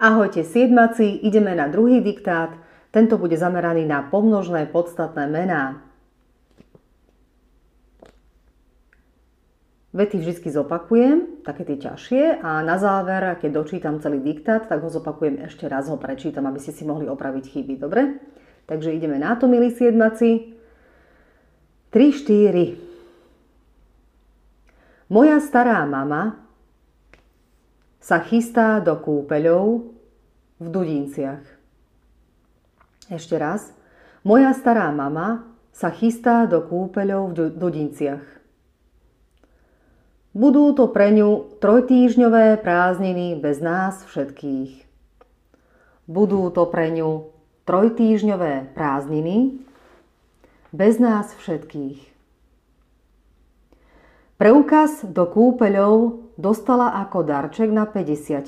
Ahojte siedmaci, ideme na druhý diktát. Tento bude zameraný na pomnožné podstatné mená. Vety vždy zopakujem, také tie ťažšie a na záver, keď dočítam celý diktát, tak ho zopakujem ešte raz, ho prečítam, aby ste si mohli opraviť chyby, dobre? Takže ideme na to, milí siedmaci. 3, 4. Moja stará mama sa chystá do kúpeľov v Dudinciach. Ešte raz. Moja stará mama sa chystá do kúpeľov v Dudinciach. Budú to pre ňu trojtýžňové prázdniny bez nás všetkých. Budú to pre ňu trojtýžňové prázdniny bez nás všetkých. Preukaz do kúpeľov dostala ako darček na 50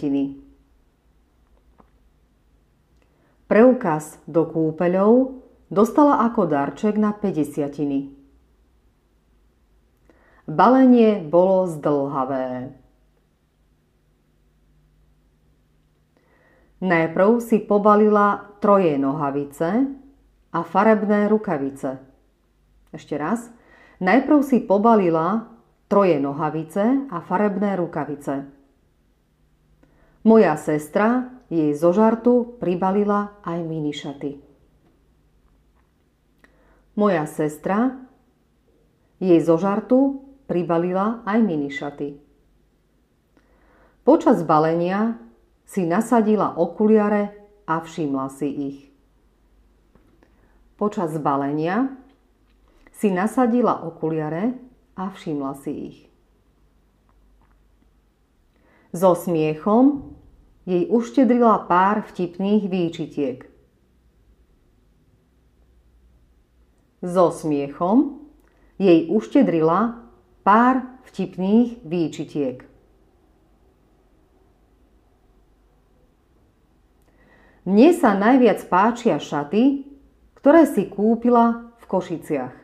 Preukaz do kúpeľov dostala ako darček na 50 Balenie bolo zdlhavé. Najprv si pobalila troje nohavice a farebné rukavice. Ešte raz. Najprv si pobalila troje nohavice a farebné rukavice. Moja sestra jej zo žartu pribalila aj minišaty. Moja sestra jej zo žartu pribalila aj minišaty. Počas balenia si nasadila okuliare a všimla si ich. Počas balenia si nasadila okuliare a všimla si ich. So smiechom jej uštedrila pár vtipných výčitiek. So smiechom jej uštedrila pár vtipných výčitiek. Mne sa najviac páčia šaty, ktoré si kúpila v Košiciach.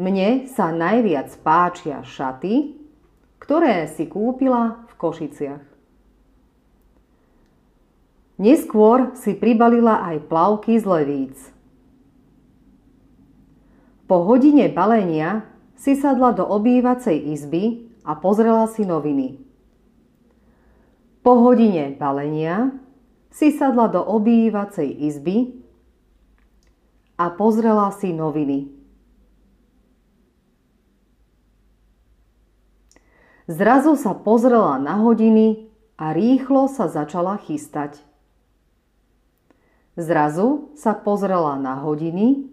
Mne sa najviac páčia šaty, ktoré si kúpila v Košiciach. Neskôr si pribalila aj plavky z levíc. Po hodine balenia si sadla do obývacej izby a pozrela si noviny. Po hodine balenia si sadla do obývacej izby a pozrela si noviny. Zrazu sa pozrela na hodiny a rýchlo sa začala chystať. Zrazu sa pozrela na hodiny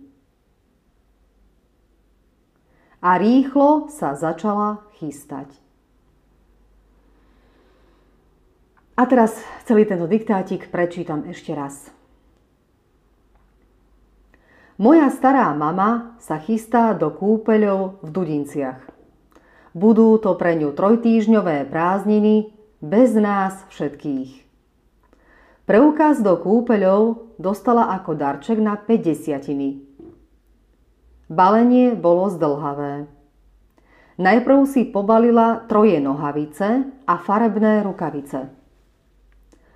a rýchlo sa začala chystať. A teraz celý tento diktátik prečítam ešte raz. Moja stará mama sa chystá do kúpeľov v Dudinciach. Budú to pre ňu trojtýžňové prázdniny bez nás všetkých. Preukaz do kúpeľov dostala ako darček na 50 Balenie bolo zdlhavé. Najprv si pobalila troje nohavice a farebné rukavice.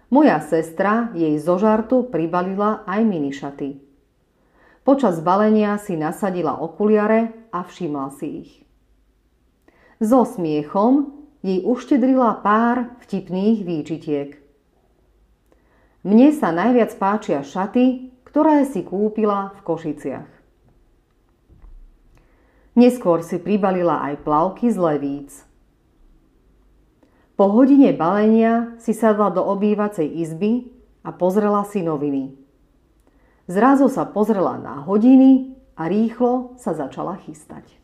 Moja sestra jej zo žartu pribalila aj minišaty. Počas balenia si nasadila okuliare a všimla si ich. So smiechom jej uštedrila pár vtipných výčitiek. Mne sa najviac páčia šaty, ktoré si kúpila v Košiciach. Neskôr si pribalila aj plavky z levíc. Po hodine balenia si sadla do obývacej izby a pozrela si noviny. Zrazu sa pozrela na hodiny a rýchlo sa začala chystať.